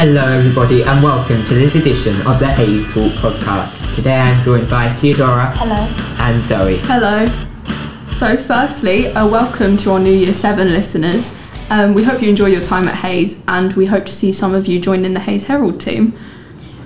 Hello, everybody, and welcome to this edition of the Hayes Talk podcast. Today I'm joined by Theodora Hello. and Zoe. Hello. So, firstly, a welcome to our New Year 7 listeners. Um, we hope you enjoy your time at Hayes, and we hope to see some of you join in the Hayes Herald team.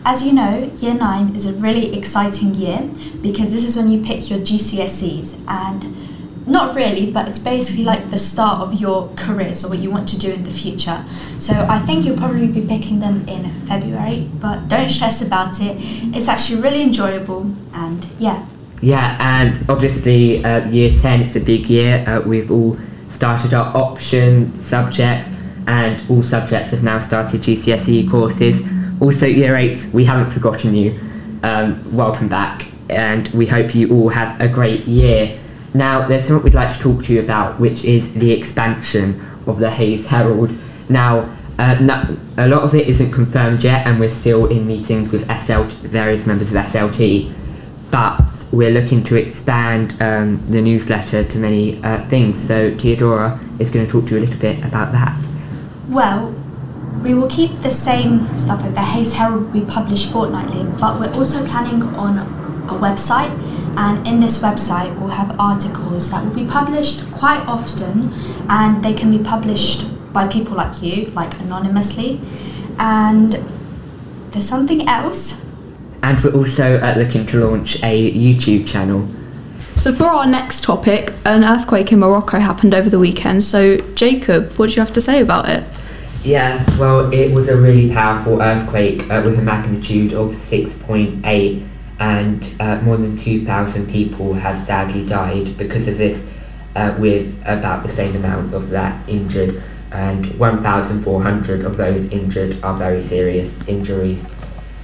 As you know, year 9 is a really exciting year because this is when you pick your GCSEs and not really, but it's basically like the start of your career, so what you want to do in the future. So I think you'll probably be picking them in February, but don't stress about it. It's actually really enjoyable and yeah. Yeah, and obviously, uh, year 10 it's a big year. Uh, we've all started our option subjects, and all subjects have now started GCSE courses. Also, year 8s, we haven't forgotten you. Um, welcome back, and we hope you all have a great year. Now, there's something we'd like to talk to you about, which is the expansion of the Hayes Herald. Now, uh, no, a lot of it isn't confirmed yet, and we're still in meetings with SL, various members of SLT but we're looking to expand um, the newsletter to many uh, things. So Theodora is going to talk to you a little bit about that. Well, we will keep the same stuff that the Hayes Herald we publish fortnightly, but we're also planning on a website, and in this website we'll have articles that will be published quite often, and they can be published by people like you, like anonymously. And there's something else. And we're also uh, looking to launch a YouTube channel. So, for our next topic, an earthquake in Morocco happened over the weekend. So, Jacob, what do you have to say about it? Yes, well, it was a really powerful earthquake uh, with a magnitude of 6.8, and uh, more than 2,000 people have sadly died because of this, uh, with about the same amount of that injured, and 1,400 of those injured are very serious injuries.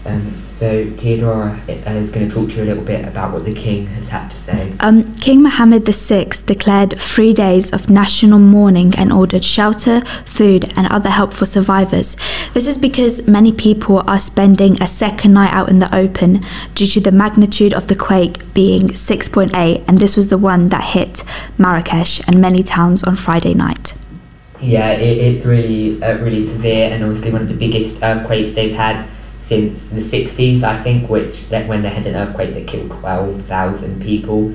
Um, so, Theodora uh, is going to talk to you a little bit about what the king has had to say. Um, King Mohammed VI declared three days of national mourning and ordered shelter, food, and other help for survivors. This is because many people are spending a second night out in the open due to the magnitude of the quake being 6.8, and this was the one that hit Marrakesh and many towns on Friday night. Yeah, it, it's really, uh, really severe, and obviously one of the biggest earthquakes they've had since the 60s, I think, which that when they had an earthquake that killed 12,000 people.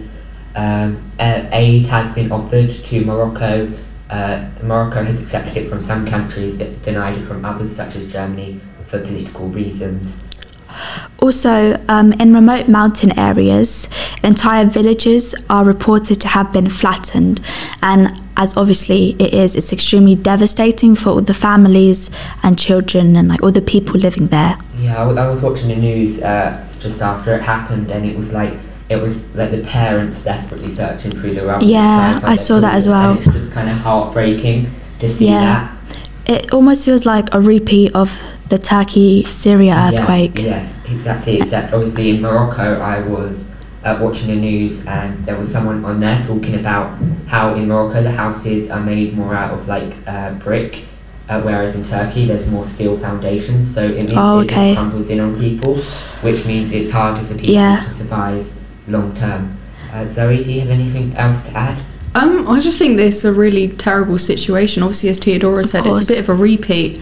Um, aid has been offered to Morocco. Uh, Morocco has accepted it from some countries, but denied it from others, such as Germany, for political reasons. Also, um, in remote mountain areas, entire villages are reported to have been flattened, and as obviously it is, it's extremely devastating for all the families and children and like all the people living there. Yeah, I, was watching the news uh, just after it happened, and it was like it was like the parents desperately searching through the rubble. Yeah, try and find I saw that as well. It's just kind of heartbreaking to see Yeah. that. It almost feels like a repeat of the Turkey Syria earthquake. Yeah, yeah, exactly. Except obviously in Morocco, I was uh, watching the news and there was someone on there talking about how in Morocco the houses are made more out of like uh, brick, uh, whereas in Turkey there's more steel foundations. So it means Oh, it okay. just crumbles in on people, which means it's harder for people Yeah. to survive long term. Uh, Zoe, do you have anything else to add? Um, I just think this is a really terrible situation. Obviously, as Theodora said, it's a bit of a repeat,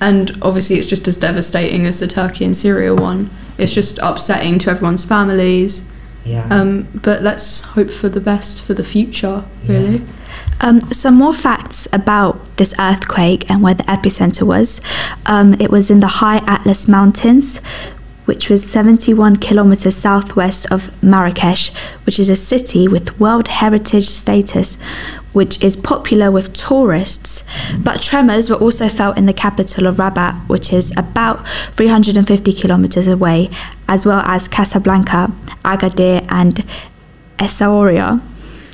and obviously, it's just as devastating as the Turkey and Syria one. It's just upsetting to everyone's families. Yeah. Um, but let's hope for the best for the future, really. Um, some more facts about this earthquake and where the epicenter was. Um, it was in the high Atlas Mountains, which was 71 kilometers southwest of Marrakesh, which is a city with World Heritage status, which is popular with tourists. But tremors were also felt in the capital of Rabat, which is about 350 kilometers away, as well as Casablanca, Agadir, and Essaouira.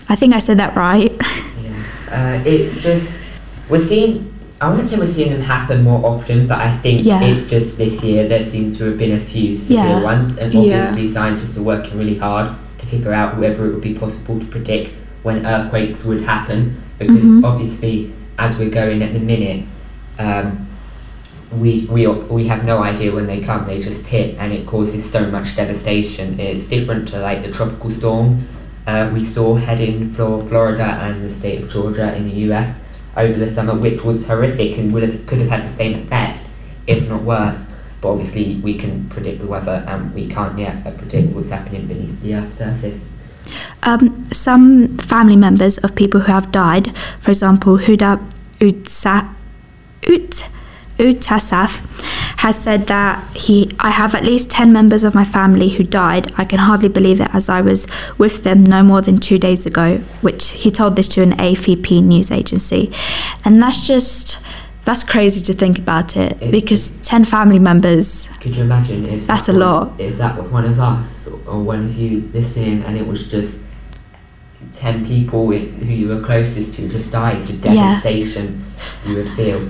I think I said that right. Yeah, uh, it's just we're seeing. I wouldn't say we're seeing them happen more often, but I think Yeah. it's just this year there seem to have been a few severe Yeah. ones, and Yeah. obviously scientists are working really hard to figure out whether it would be possible to predict when earthquakes would happen, because Mhm. obviously as we're going at the minute, um, we we we have no idea when they come. They just hit, and it causes so much devastation. It's different to like the tropical storm uh, we saw heading for Florida and the state of Georgia in the US over the summer, which was horrific and would have could have had the same effect if not worse. But obviously, we can predict the weather, and we can't yet predict what's happening beneath the Earth's surface. Um, some family members of people who have died, for example, Huda Utsa, Ut, Utasaf, has said that he, I have at least 10 members of my family who died. I can hardly believe it as I was with them no more than two days ago, which he told this to an AFP news agency. And that's just, that's crazy to think about it It's- because 10 family members, Could you imagine if That's that a was- lot. If that was one of us or one of you listening, and it was just ten people who you were closest to just died, Yeah. devastation you would feel.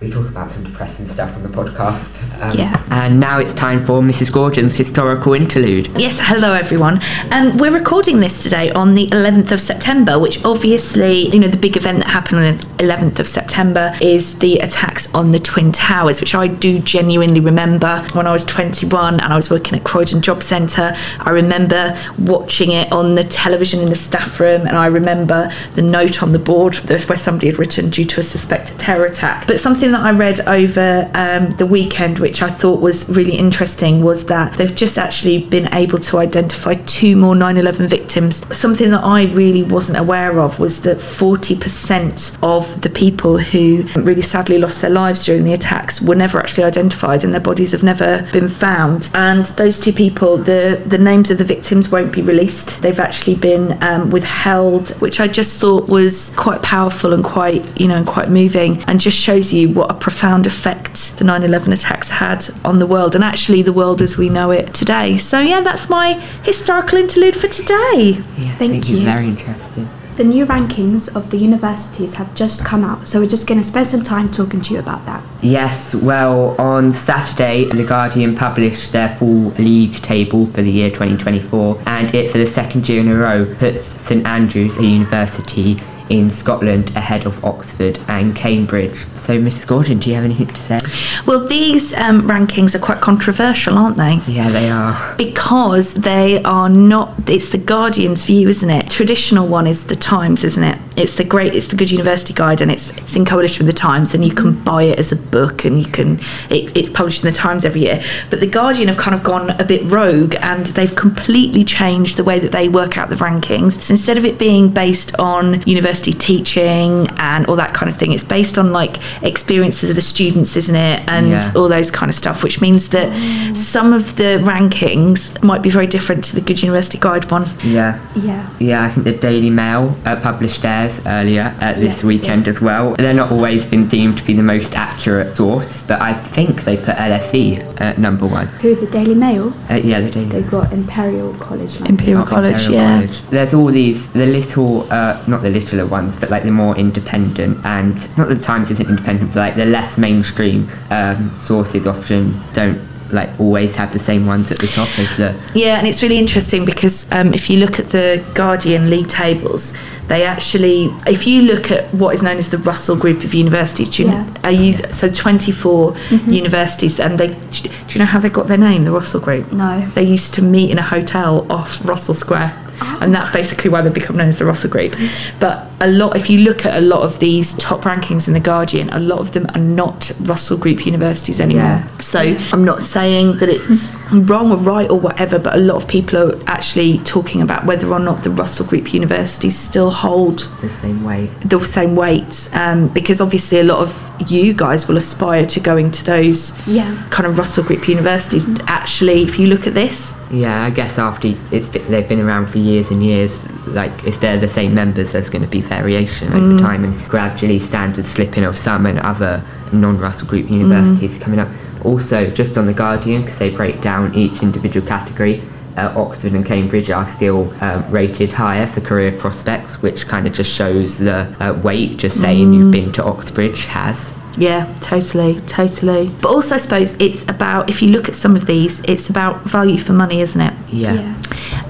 We talk about some depressing stuff on the podcast. Um, Yeah. And now it's time for Mrs. Gordon's historical interlude. Yes, hello everyone. Um, we're recording this today on the 11th of September, which obviously, you know, the big event that happened on the 11th of September is the attacks on the Twin Towers, which I do genuinely remember when I was 21 and I was working at Croydon Job Centre. I remember watching it on the television in the staff room, and I remember the note on the board where somebody had written due to a suspected terror attack. But something that I read over um, the weekend, which I thought was really interesting, was that they've just actually been able to identify two more 9 11 victims. Something that I really wasn't aware of was that 40% of the people who really sadly lost their lives during the attacks were never actually identified and their bodies have never been found. And those two people, the, the names of the victims won't be released. They've actually been um, withheld, which I just thought was quite powerful and quite, you know, and quite moving and just shows you what a profound effect the 9 11 attacks had on the world and actually the world as we know it today. So, yeah, that's my historical interlude for today. Yeah, Thank you. Very interesting. the new rankings of the universities have just come out, so we're just going to spend some time talking to you about that. Yes, well, on Saturday, The Guardian published their full league table for the year 2024, and it, for the second year in a row, puts St Andrews, a university in Scotland, ahead of Oxford and Cambridge. So, Mrs. Gordon, do you have anything to say? Well, these um, rankings are quite controversial, aren't they? Yeah, they are. because they are not it's the guardian's view isn't it traditional one is the times isn't it it's the great it's the good university guide and it's it's in coalition with the times and you can buy it as a book and you can it, it's published in the times every year but the guardian have kind of gone a bit rogue and they've completely changed the way that they work out the rankings so instead of it being based on university teaching and all that kind of thing it's based on like experiences of the students isn't it and Yeah. all those kind of stuff which means that some of the rankings might be very different to the good university guide one Yeah. Yeah. Yeah, I think the Daily Mail uh, published theirs earlier uh, this Yeah, weekend as well. They're not always been deemed to be the most accurate source, but I think they put LSE at number one. Who, the Daily Mail? Uh, yeah, the Daily They've got Imperial College. London. imperial college Imperial yeah College. There's all these, the little, uh, not the littler ones, but like the more independent and not that the Times isn't independent, but like the less mainstream um, sources often don't like always have the same ones at the top as the. Yeah, and it's really interesting because um, if you look at the Guardian league tables, they actually, if you look at what is known as the Russell Group of universities, do you, Yeah. are you so 24 universities, and they, do you know how they got their name, the Russell Group? No. They used to meet in a hotel off Russell Square. And that's basically why they've become known as the Russell Group. But a lot, if you look at a lot of these top rankings in the Guardian, a lot of them are not Russell Group universities anymore. Yeah. So I'm not saying that it's wrong or right or whatever, but a lot of people are actually talking about whether or not the Russell Group universities still hold The same way. the same weight. Um, because obviously, a lot of you guys will aspire to going to those Yeah. kind of Russell Group universities. Actually, if you look at this, Yeah, I guess after it's been, they've been around for years and years, like if they're the same members, there's going to be variation over time, and gradually standards slipping of some and other non-Russell Group universities coming up. Also, just on the Guardian, because they break down each individual category. Uh, Oxford and Cambridge are still um, rated higher for career prospects, which kind of just shows the uh, weight. Just saying you've been to Oxbridge has. Yeah, totally, totally. But also, I suppose it's about if you look at some of these, it's about value for money, isn't it? Yeah. Yeah.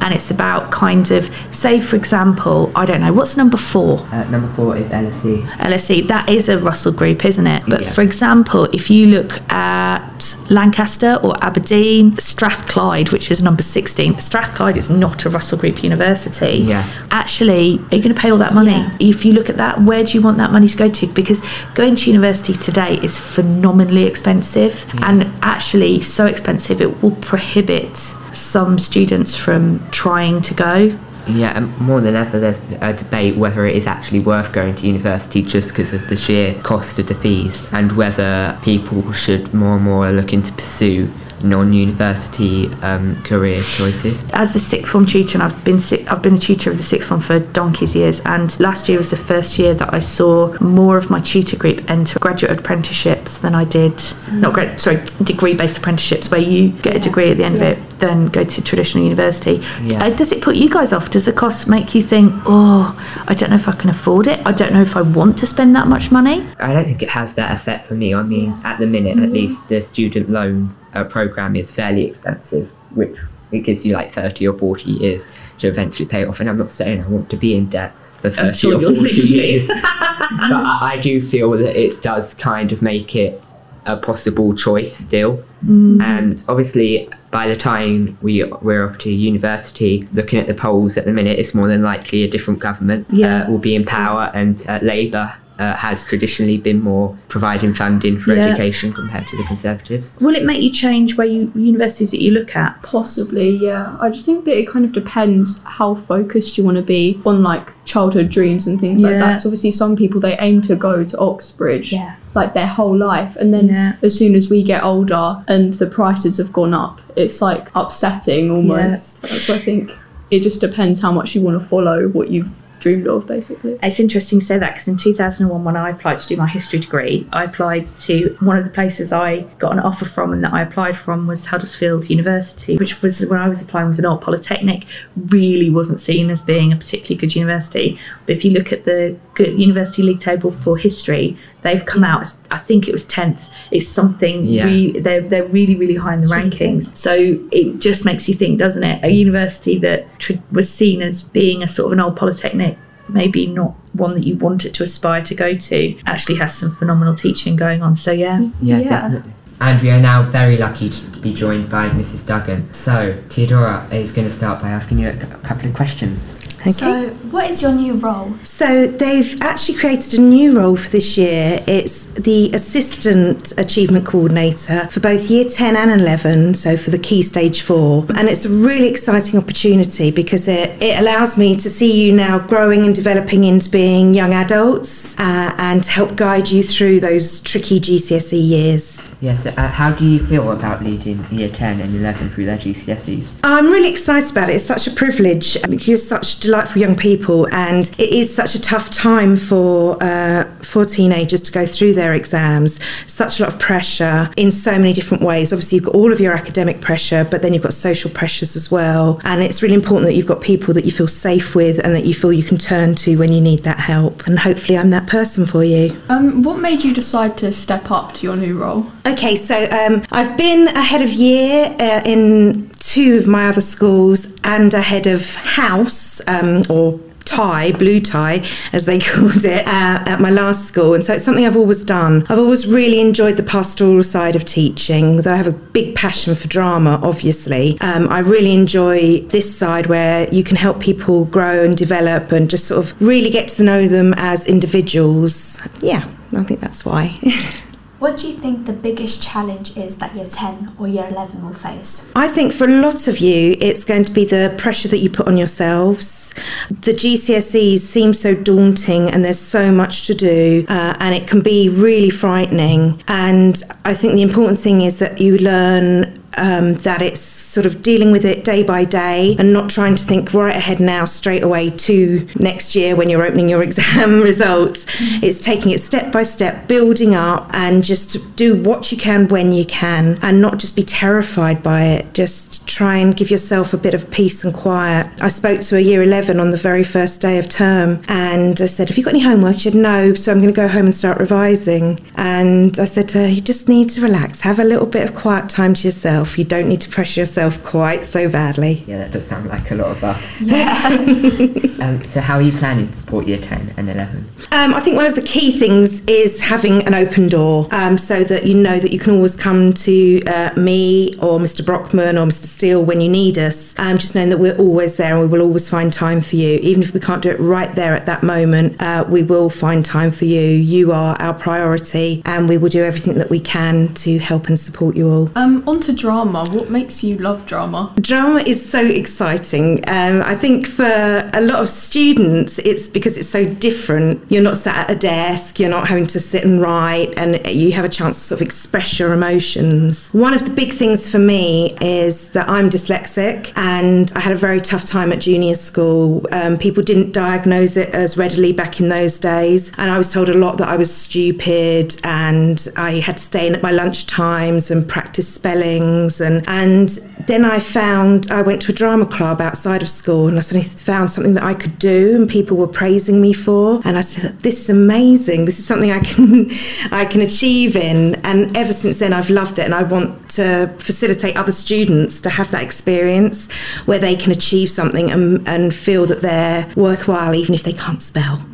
and it's about kind of, say, for example, I don't know, what's number four? Uh, number four is LSE. LSE, that is a Russell group, isn't it? But Yeah. for example, if you look at Lancaster or Aberdeen, Strathclyde, which is number 16, Strathclyde is not a Russell Group university. Yeah. Actually, are you going to pay all that money? Yeah. If you look at that, where do you want that money to go to? Because going to university today is phenomenally expensive hmm. and actually so expensive it will prohibit some students from trying to go. Yeah, and more than ever, there's a debate whether it is actually worth going to university just because of the sheer cost of the fees, and whether people should more and more look into pursue non-university um, career choices. as a sixth form tutor, and I've been si- I've been a tutor of the sixth form for donkey's years, and last year was the first year that I saw more of my tutor group enter graduate apprenticeships than I did not grad sorry degree based apprenticeships where you get a degree at the end of it, then go to traditional university. Yeah. Uh, does it put you guys off? Does the cost make you think, oh, I don't know if I can afford it. I don't know if I want to spend that much money. I don't think it has that effect for me. I mean, at the minute, at least, the student loan uh, program is fairly extensive, which it gives you like 30 or 40 years to eventually pay off. And I'm not saying I want to be in debt for 30 Until or 40 years, but I, I do feel that it does kind of make it a possible choice still. And obviously, by the time we we're off to university, looking at the polls at the minute, it's more than likely a different government Yeah. uh, will be in power, and uh, Labour uh, has traditionally been more providing funding for Yeah. education compared to the Conservatives. Will it make you change where you universities that you look at? Possibly, yeah. I just think that it kind of depends how focused you want to be on like childhood dreams and things like that. So obviously, some people they aim to go to Oxbridge Yeah. like their whole life, and then Yeah. as soon as we get older and the prices have gone up, it's like upsetting almost. So I think it just depends how much you want to follow what you've dreamed of, basically. It's interesting to say that because in 2001, when I applied to do my history degree, I applied to one of the places I got an offer from and that I applied from was Huddersfield University, which was when I was applying was an old polytechnic, really wasn't seen as being a particularly good university. But if you look at the good university league table for history, they've come out. I think it was 10th. It's something Yeah. re- they're they're really really high in the rankings. So it just makes you think, doesn't it? A university that tr- was seen as being a sort of an old polytechnic maybe not one that you wanted to aspire to go to, actually has some phenomenal teaching going on. So yeah. Yeah, Yeah. definitely. And we are now very lucky to be joined by Mrs. Duggan. So, Theodora is going to start by asking you a couple of questions. Okay. So, what is your new role? So they've actually created a new role for this year. It's the Assistant Achievement Coordinator for both Year 10 and 11, so for the Key Stage 4. And it's a really exciting opportunity because it, it allows me to see you now growing and developing into being young adults uh, and help guide you through those tricky GCSE years. Yes, uh, how do you feel about leading Year 10 and 11 through their GCSEs? I'm really excited about it. It's such a privilege. because You're such delightful young people, and it is such a tough time for uh, for teenagers to go through their exams. Such a lot of pressure in so many different ways. Obviously, you've got all of your academic pressure, but then you've got social pressures as well. And it's really important that you've got people that you feel safe with and that you feel you can turn to when you need that help. And hopefully, I'm that person for you. Um, what made you decide to step up to your new role? Okay, so um, I've been ahead of year uh, in two of my other schools and ahead of house um, or tie, blue tie, as they called it, uh, at my last school. And so it's something I've always done. I've always really enjoyed the pastoral side of teaching, although I have a big passion for drama, obviously. Um, I really enjoy this side where you can help people grow and develop and just sort of really get to know them as individuals. Yeah, I think that's why. What do you think the biggest challenge is that year 10 or year 11 will face? I think for a lot of you, it's going to be the pressure that you put on yourselves. The GCSEs seem so daunting and there's so much to do, uh, and it can be really frightening. And I think the important thing is that you learn um, that it's sort of dealing with it day by day and not trying to think right ahead now straight away to next year when you're opening your exam results. Mm-hmm. It's taking it step by step, building up, and just do what you can when you can and not just be terrified by it. Just try and give yourself a bit of peace and quiet. I spoke to a year 11 on the very first day of term and I said, Have you got any homework? She said, No, so I'm going to go home and start revising. And I said to her, You just need to relax, have a little bit of quiet time to yourself. You don't need to pressure yourself myself quite so badly. Yeah, that does sound like a lot of us. um, so, how are you planning to support year 10 and 11? Um, I think one of the key things is having an open door um, so that you know that you can always come to uh, me or Mr. Brockman or Mr. Steele when you need us. Um, just knowing that we're always there and we will always find time for you. Even if we can't do it right there at that moment, uh, we will find time for you. You are our priority and we will do everything that we can to help and support you all. Um, on to drama. What makes you love drama? Drama is so exciting. Um, I think for a lot of students, it's because it's so different. You're not sat at a desk, you're not having to sit and write, and you have a chance to sort of express your emotions. One of the big things for me is that I'm dyslexic and I had a very tough time at junior school. Um, people didn't diagnose it as readily back in those days, and I was told a lot that I was stupid and I had to stay in at my lunch times and practice spellings and and then I found I went to a drama club outside of school and I suddenly found something that I could do and people were praising me for. And I said this is amazing. This is something I can I can achieve in. And ever since then I've loved it and I want to facilitate other students to have that experience where they can achieve something and, and feel that they're worthwhile even if they can't spell.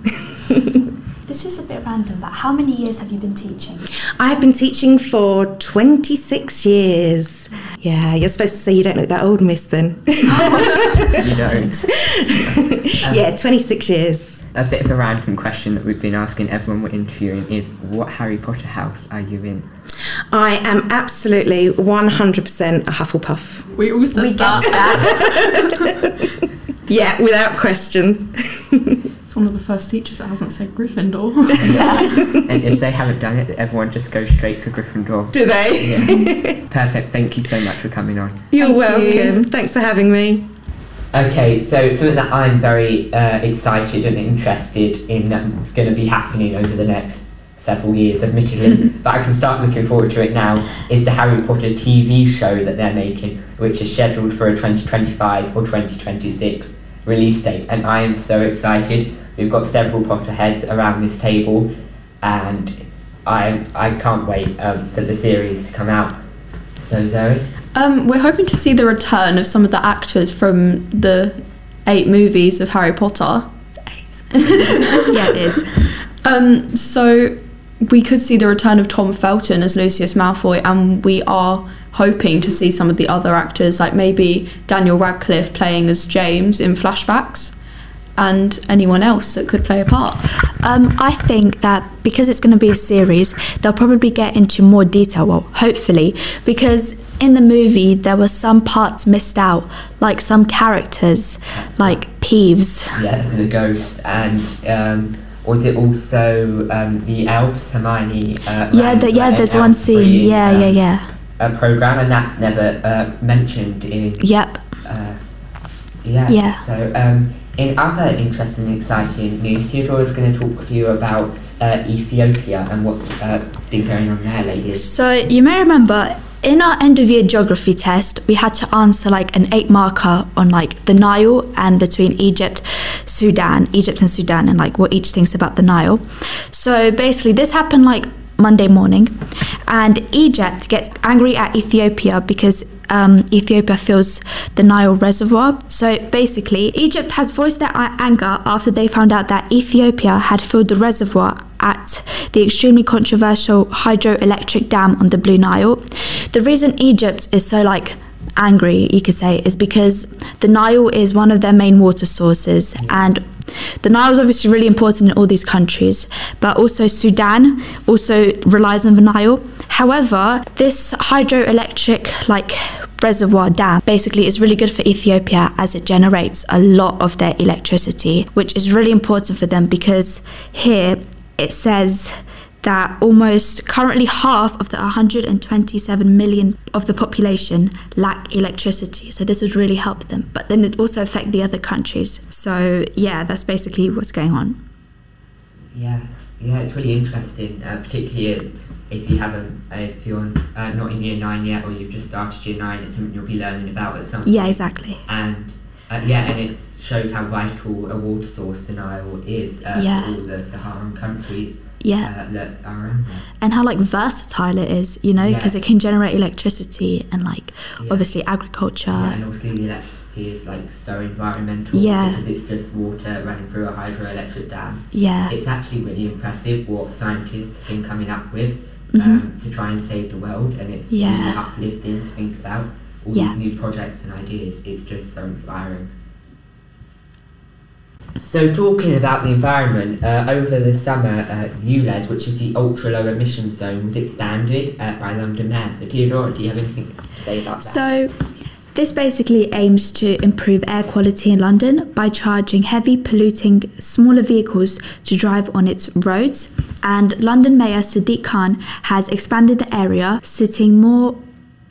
This is a bit random, but how many years have you been teaching? I've been teaching for 26 years. Yeah, you're supposed to say you don't look that old, miss, then. You don't. yeah, 26 years. A bit of a random question that we've been asking everyone we're interviewing is what Harry Potter house are you in? I am absolutely 100% a Hufflepuff. We all said We that. guessed that. Yeah, without question. It's one of the first teachers that hasn't said Gryffindor. and if they haven't done it, everyone just goes straight for Gryffindor. Do they? Yeah. Perfect. Thank you so much for coming on. You're Thank welcome. you. Thanks for having me. Okay, so something that I'm very uh, excited and interested in that's going to be happening over the next several years, admittedly, but I can start looking forward to it now, is the Harry Potter TV show that they're making, which is scheduled for a 2025 or 2026 release date, and I am so excited. We've got several Potterheads around this table, and I I can't wait um, for the series to come out. So Zoe, Um, we're hoping to see the return of some of the actors from the eight movies of Harry Potter. yeah, it is. Um, so we could see the return of Tom Felton as Lucius Malfoy, and we are hoping to see some of the other actors, like maybe Daniel Radcliffe playing as James in flashbacks, and anyone else that could play a part. Um, I think that because it's going to be a series, they'll probably get into more detail. Well, hopefully, because in the movie there were some parts missed out, like some characters, like Peeves. yeah, the ghost, and um, was it also um, the elves, Hermione? Uh, Yeah, the, yeah. There's one scene. elf-free, Yeah, um, yeah, yeah. A program, and that's never uh, mentioned in. Yep. Uh, yeah. Yeah. So, um, in other interesting and exciting news, Theodore is going to talk to you about uh, Ethiopia and what's uh, been going on there lately. So you may remember in our end of year geography test, we had to answer like an eight marker on like the Nile and between Egypt, Sudan, Egypt and Sudan, and like what each thinks about the Nile. So basically, this happened like Monday morning, and Egypt gets angry at Ethiopia because um, Ethiopia fills the Nile reservoir. So basically, Egypt has voiced their anger after they found out that Ethiopia had filled the reservoir at the extremely controversial hydroelectric dam on the Blue Nile. The reason Egypt is so like angry, you could say, is because the Nile is one of their main water sources and the Nile is obviously really important in all these countries, but also Sudan also relies on the Nile. However, this hydroelectric like reservoir dam basically is really good for Ethiopia as it generates a lot of their electricity, which is really important for them because here it says that almost currently half of the 127 million of the population lack electricity. So this would really help them. But then it also affect the other countries. So yeah, that's basically what's going on. Yeah, yeah, it's really interesting, uh, particularly as if you haven't, uh, if you're uh, not in year nine yet, or you've just started year nine, it's something you'll be learning about at some point. Yeah, exactly. And uh, yeah, and it shows how vital a water source Nile is uh, Yeah. for all the Saharan countries. Yeah. uh, that are around there. and how like versatile it is, you know, because Yeah. it can generate electricity and like Yeah. obviously agriculture. Yeah, and obviously the electricity is like so environmental Yeah. because it's just water running through a hydroelectric dam. Yeah. It's actually really impressive what scientists have been coming up with Mhm. um, to try and save the world, and it's really Yeah. uplifting to think about all these new projects and ideas. It's just so inspiring. So talking about the environment, uh, over the summer, uh, which is the ultra low emission zone, was expanded uh, by London Mayor. So Theodora, do you have anything to say about that? So, this basically aims to improve air quality in London by charging heavy polluting smaller vehicles to drive on its roads. And London Mayor Sadiq Khan has expanded the area, citing more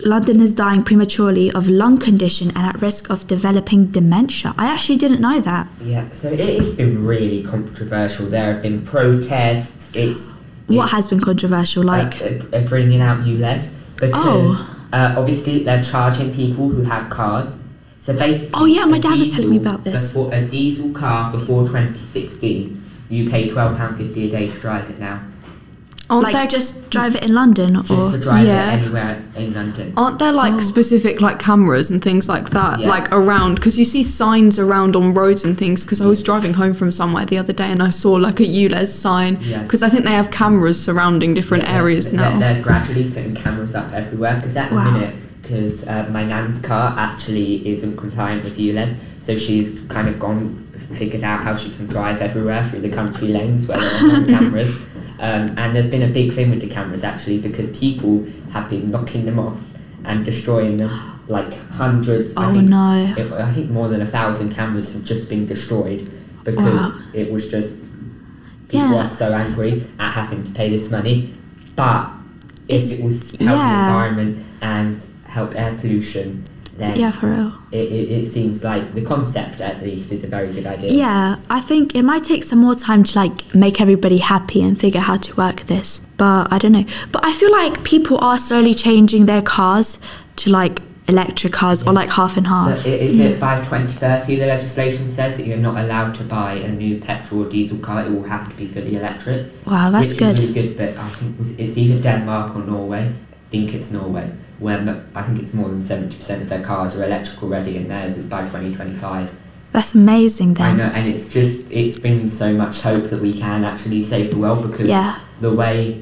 Londoners dying prematurely of lung condition and at risk of developing dementia. I actually didn't know that. Yeah, so it has been really controversial. There have been protests. It's What it's, has been controversial? Like, uh, uh, bringing out ULEZ because Oh. uh, obviously they're charging people who have cars. So basically, Oh, yeah, my dad was telling me about this. Before, a diesel car before 2016, you pay twelve pound fifty a day to drive it now, Aren't like there just drive it in London just or to drive Yeah. it anywhere in London. Aren't there like Oh. specific like cameras and things like that, Yeah. like around? Because you see signs around on roads and things. Because I was driving home from somewhere the other day and I saw like a ULEZ sign. Yeah. Because I think they have cameras surrounding different Yeah, areas they're, now. They're gradually putting cameras up everywhere because at the Wow. minute, because uh, my nan's car actually isn't compliant with ULEZ, so she's kind of gone figured out how she can drive everywhere through the country lanes where there are no cameras. Um, and there's been a big thing with the cameras actually because people have been knocking them off and destroying them. Like hundreds, I Oh think no. it, I think more than a thousand cameras have just been destroyed because Wow. it was just people Yeah. are so angry at having to pay this money. But if It's- it was help yeah. the environment and help air pollution, then Yeah, for real. it, it, it seems like the concept at least is a very good idea. Yeah, I think it might take some more time to like make everybody happy and figure out how to work this. But I don't know. But I feel like people are slowly changing their cars to like electric cars or like half and half. But is it mm. by 2030 the legislation says that you're not allowed to buy a new petrol or diesel car, it will have to be fully electric. Wow, that's good. is really good, but I think it's either Denmark or Norway. I think it's Norway, where mo- I think it's more than seventy percent of their cars are electrical ready, and theirs is by twenty twenty five. That's amazing then. I know, and it's just it's been so much hope that we can actually save the world because Yeah. the way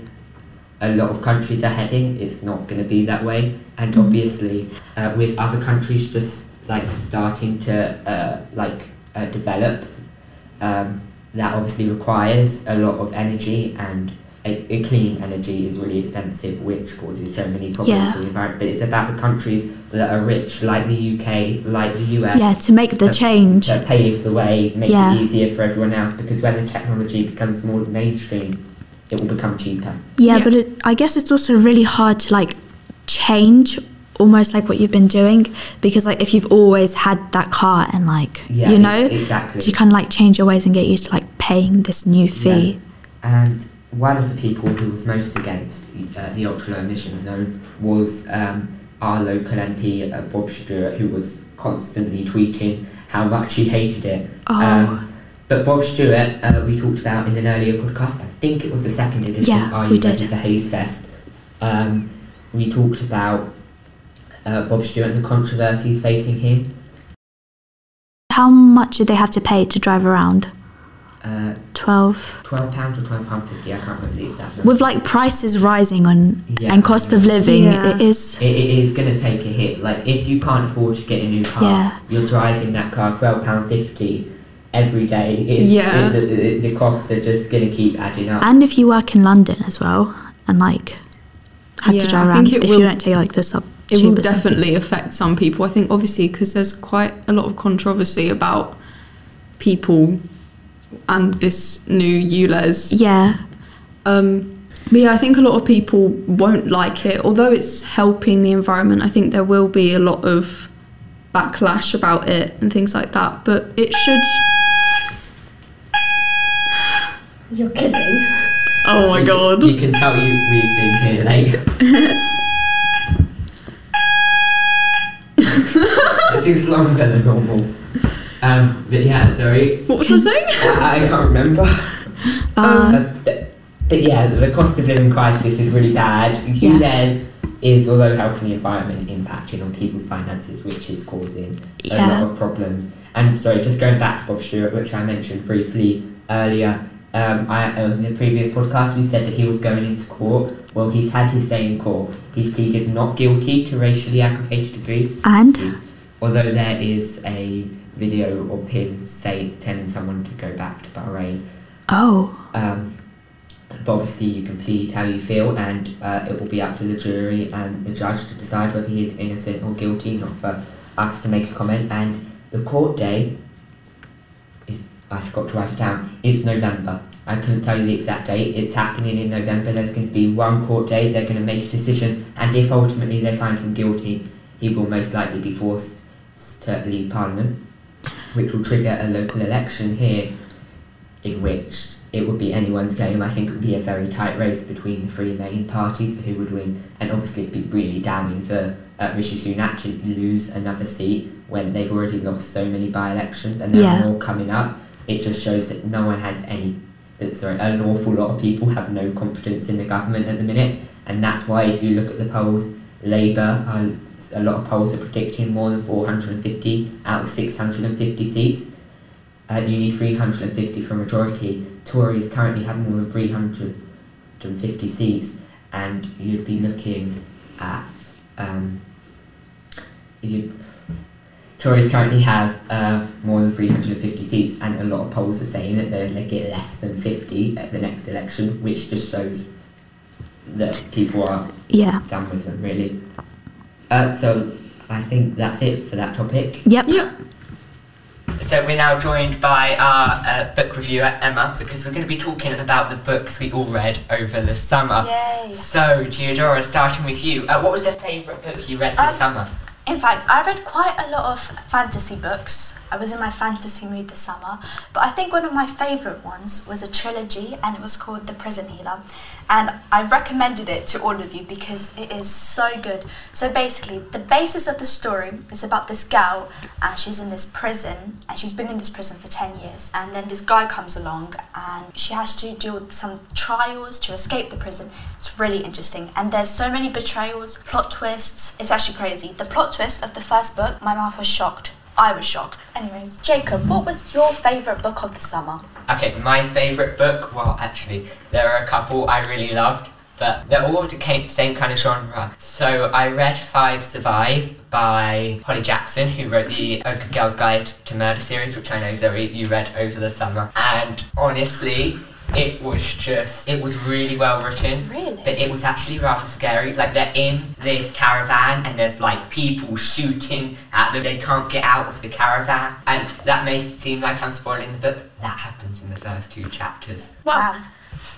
a lot of countries are heading, it's not going to be that way. And Mm. obviously, uh, with other countries just like starting to uh, like uh, develop, um, that obviously requires a lot of energy and. A, a clean energy is really expensive, which causes so many problems Yeah. to the environment. But it's about the countries that are rich, like the UK, like the US, Yeah, to make the to- change. to pave the way, make Yeah. it easier for everyone else. Because when the technology becomes more mainstream, it will become cheaper. Yeah, Yeah. but it, I guess it's also really hard to like change almost like what you've been doing because like if you've always had that car and like Yeah, you know exactly. to kind of like change your ways and get used to like paying this new fee. And one of the people who was most against uh, the ultra low emission zone was um, our local MP uh, Bob Stewart, who was constantly tweeting how much he hated it. Oh. Um, but Bob Stewart, uh, we talked about in an earlier podcast. I think it was the second edition. Yeah, Are we ready did. for Hayes Fest? Um, we talked about uh, Bob Stewart and the controversies facing him. How much did they have to pay to drive around? Uh, 12 Twelve pounds or twelve pound fifty. I can't remember the exact number. with like prices rising on Yeah. and cost of living Yeah. it is It, it is going to take a hit. Like if you can't afford to get a new car, Yeah. you're driving that car twelve pound fifty every day. It's, Yeah. the, the, the costs are just going to keep adding up. and if you work in London as well and like have Yeah, to drive I around think it if will- you don't take like the sub it will or something. definitely affect some people. I think obviously because there's quite a lot of controversy about people and this new ULEZ. yeah Um, but yeah, I think a lot of people won't like it. Although it's helping the environment, I think there will be a lot of backlash about it and things like that. But it should. You're kidding. Oh my You- god. You can tell you we've been here late. it seems longer than normal. Um, but yeah, sorry. What was I saying? I, I can't remember. uh, Uh, th- but yeah, the cost of living crisis is really bad. Yeah. ULEZ is, although helping the environment, impacting on people's finances, which is causing a lot of problems. And sorry, just going back to Bob Stewart, which I mentioned briefly earlier. Um, I, on the previous podcast, we said that he was going into court. Well, he's had his day in court. He's pleaded not guilty to racially aggravated abuse. And Although there is a video of him say telling someone to go back to Bahrain. oh, Um, but obviously, you can plead how you feel, and uh, it will be up to the jury and the judge to decide whether he is innocent or guilty, not for us to make a comment. And the court day is, I forgot to write it down, it's November. I couldn't tell you the exact date. It's happening in November. There's going to be one court date. They're going to make a decision, and if ultimately they find him guilty, he will most likely be forced to leave Parliament, which will trigger a local election here, in which it would be anyone's game. I think it would be a very tight race between the three main parties for who would win, and obviously it'd be really damning for uh, Rishi Sunak to lose another seat when they've already lost so many by-elections and there Yeah. are more coming up. It just shows that no one has any. that- Sorry, an awful lot of people have no confidence in the government at the minute, and that's why if you look at the polls, Labour, a lot of polls are predicting more than 450 out of 650 seats. Uh, you need 350 for a majority. Tories currently have more than 350 seats, and you'd be looking at. Um, you, Tories currently have uh, more than 350 seats, and a lot of polls are saying that they're going to get less than 50 at the next election, which just shows that people are yeah. done with them, really. Uh, so I think that's it for that topic. Yep. So we're now joined by our uh, book reviewer Emma because we're going to be talking about the books we all read over the summer. Yay. So Theodora, starting with you, uh, what was the favourite book you read this Um, summer? In fact, I read quite a lot of fantasy books. I was in my fantasy mood this summer, but I think one of my favourite ones was a trilogy and it was called The Prison Healer. And I've recommended it to all of you because it is so good. So basically, the basis of the story is about this girl and she's in this prison and she's been in this prison for 10 years. And then this guy comes along and she has to with some trials to escape the prison. It's really interesting. And there's so many betrayals, plot twists. It's actually crazy. The plot twist of the first book, my mouth was shocked. I was shocked. Anyways, Jacob, what was your favourite book of the summer? Okay, my favourite book, well, actually, there are a couple I really loved, but they're all the same kind of genre. So I read Five Survive by Holly Jackson, who wrote the Girl's Guide to Murder series, which I know, Zoe, you read over the summer. And honestly, it was just, it was really well written. Really? But it was actually rather scary. Like they're in this caravan and there's like people shooting at them. They can't get out of the caravan. And that may seem like I'm spoiling the book. That happens in the first two chapters. Wow.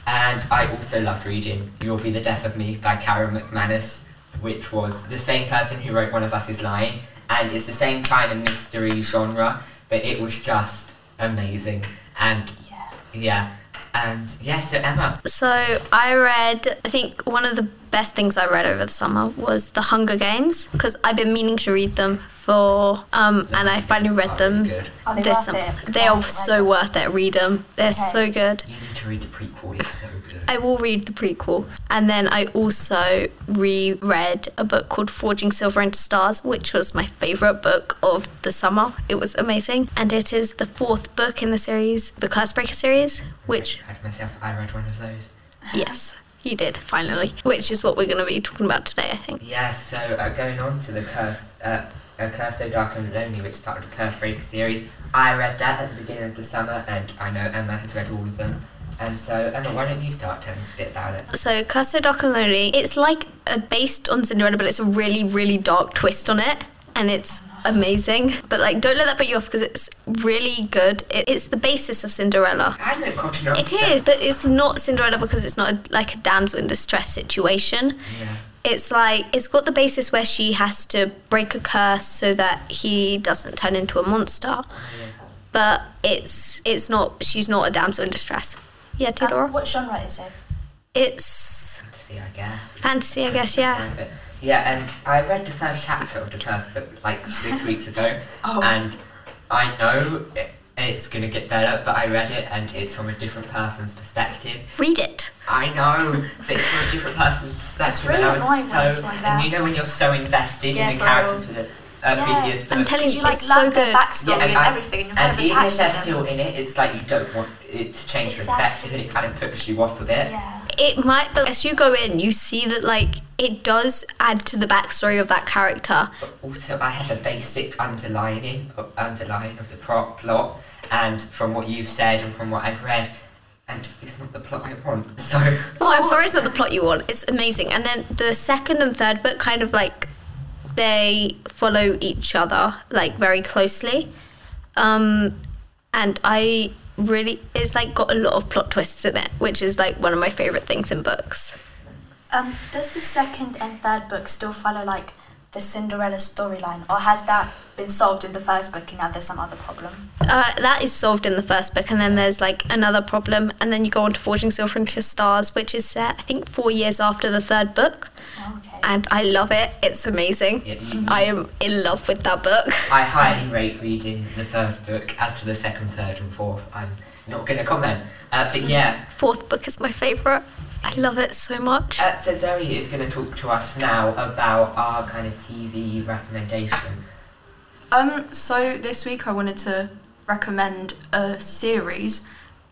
And I also loved reading You'll Be the Death of Me by Karen McManus, which was the same person who wrote One of Us is Lying. And it's the same kind of mystery genre, but it was just amazing. And Yeah. yeah. And yeah, so Emma, So I read, I think one of the best things I read over the summer was The Hunger Games because I've been meaning to read them for, um, and I finally read them Good. Are they this worth summer. it? 'Cause They I are haven't so worth it. Read them. They're Okay. so good. You need to read the prequel, it's so good. I will read the prequel. And then I also reread a book called Forging Silver into Stars, which was my favourite book of the summer. It was amazing. And it is the fourth book in the series, the Cursebreaker series, which, I read myself, I read one of those. yes, you did, finally. Which is what we're going to be talking about today, I think. Yeah, so uh, going on to the Curse, uh, a Curse So Dark and Lonely, which is part of the Curse Breaker series. I read that at the beginning of the summer, and I know Emma has read all of them. And so, Emma, why don't you start telling us a bit about it? So, Curse So Dark and Lonely, it's like a, based on Cinderella, but it's a really, really dark twist on it. And it's amazing. But, like, don't let that put you off because it's really good. It, it's the basis of Cinderella. I hadn't caught. It is, but it's not Cinderella because it's not a, like a damsel in distress situation. Yeah. It's like it's got the basis where she has to break a curse so that he doesn't turn into a monster. Oh, yeah. But it's it's not she's not a damsel in distress. Yeah, Um, Theodora. what genre is it? It's Fantasy, I guess. fantasy, I guess. Yeah. Kind of it. Yeah, and I read the first chapter of the first book like six weeks ago, Oh. and I know it, it's gonna get better, but I read it and it's from a different person's perspective. Read it. I know, but it's from a different person's perspective. really and I was annoying when it's so, like and that. you know when you're so invested Yeah, in the characters real. for the uh, Yeah. previous I'm telling you, you like it's love so their good. backstory Yeah, and, and- everything, and you're And of even if they're still in it, it's like you don't want it to change Exactly. perspective, and it kind of puts you off a bit. Yeah. It might, but as you go in, you see that like it does add to the backstory of that character. But also, I have a basic underlining of, underline of the plot, plot, and from what you've said and from what I've read, and it's not the plot I want. So Oh, I'm sorry, it's not the plot you want. It's amazing. And then the second and third book kind of like they follow each other like very closely. Um, and I really, it's like got a lot of plot twists in it, which is like one of my favorite things in books. Um, does the second and third book still follow like the Cinderella storyline, or has that been solved in the first book and now there's some other problem? Uh, that is solved in the first book, and then there's like another problem, and then you go on to Forging Silver into Stars, which is set I think four years after the third book, Okay. and I love it. It's amazing. Yeah, you- I am in love with that book. I highly rate reading the first book. As for the second, third, and fourth, I'm not going to comment. Uh, but yeah, Fourth book is my favourite. I love it so much. uh, so Zoe is going to talk to us now about our kind of TV recommendation. Um, so this week I wanted to recommend a series,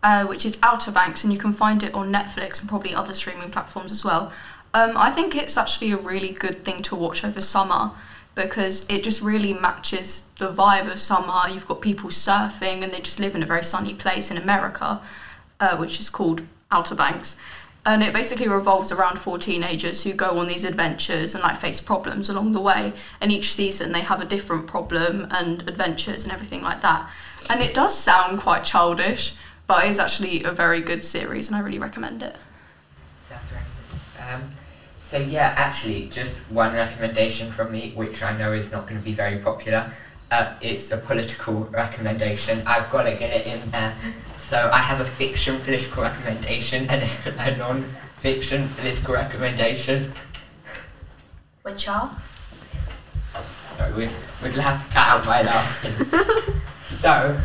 uh, which is Outer Banks, and you can find it on Netflix and probably other streaming platforms as well. Um, I think it's actually a really good thing to watch over summer because it just really matches the vibe of summer. You've got people surfing and they just live in a very sunny place in America, uh, which is called Outer Banks. And it basically revolves around four teenagers who go on these adventures and like face problems along the way. And each season they have a different problem and adventures and everything like that. And it does sound quite childish, but it is actually a very good series and I really recommend it. Sounds good. Um, so yeah, actually, just one recommendation from me, which I know is not going to be very popular. Uh, it's a political recommendation. I've got to get it in there. So I have a fiction political recommendation and a non-fiction political recommendation. Which are? Sorry, we, we'll have to cut out my laughing. so,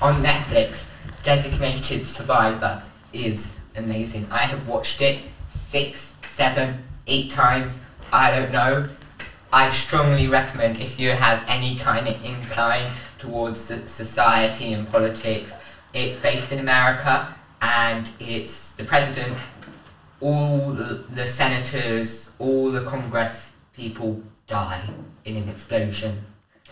on Netflix, Designated Survivor is amazing. I have watched it six, seven, eight times. I don't know. I strongly recommend if you have any kind of incline towards society and politics. It's based in America and it's the president, all the, the senators, all the Congress people die in an explosion.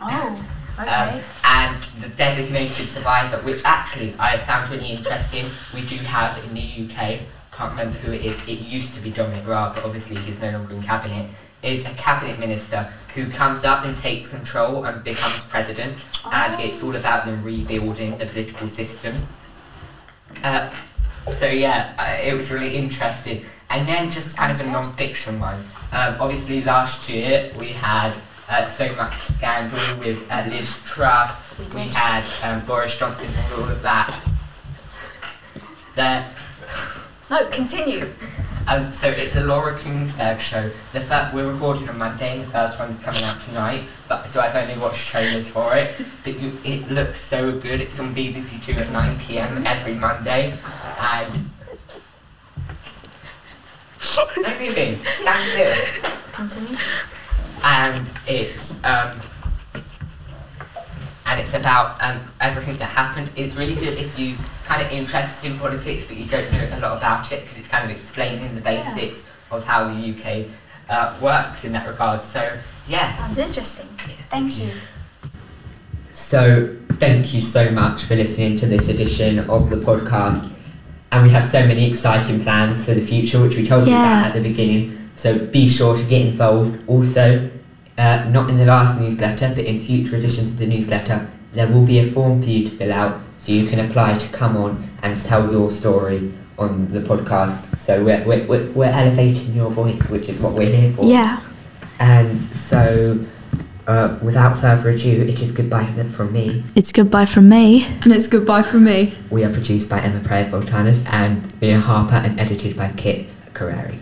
Oh, okay. Um, and the designated survivor, which actually I have found really interesting, we do have in the UK, can't remember who it is, it used to be Dominic Raab, but obviously he's no longer in cabinet, is a cabinet minister who comes up and takes control and becomes president, and it's all about them rebuilding the political system. Uh, so yeah, uh, it was really interesting. And then just kind of a non-fiction one. Um, obviously last year we had uh, so much scandal with uh, Liz Truss. We We had um, Boris Johnson and all of that. There. No, continue. Um, so it's a Laura Kuenssberg show. The fact we're recording on Monday, and the first one's coming out tonight. But so I've only watched trailers for it. But you, it looks so good. It's on BBC Two at 9 p.m. every Monday, and. no moving. Still. Continue. and it's um, and it's about um, everything that happened. It's really good if you kind of interested in politics, but you don't know a lot about it because it's kind of explaining the Yeah. basics of how the UK uh, works in that regard. So yeah. Sounds interesting. Thank you. So thank you so much for listening to this edition of the podcast. And we have so many exciting plans for the future, which we told you about at the beginning. So be sure to get involved. Also, uh, not in the last newsletter, but in future editions of the newsletter, there will be a form for you to fill out so you can apply to come on and tell your story on the podcast. So we're, we're, we're, we're elevating your voice, which is what we're here for. Yeah. And so, uh, without further ado, it is goodbye from me. It's goodbye from me. And it's goodbye from me. We are produced by Emma Prayer Voltanas and Mia Harper and edited by Kit Carreri.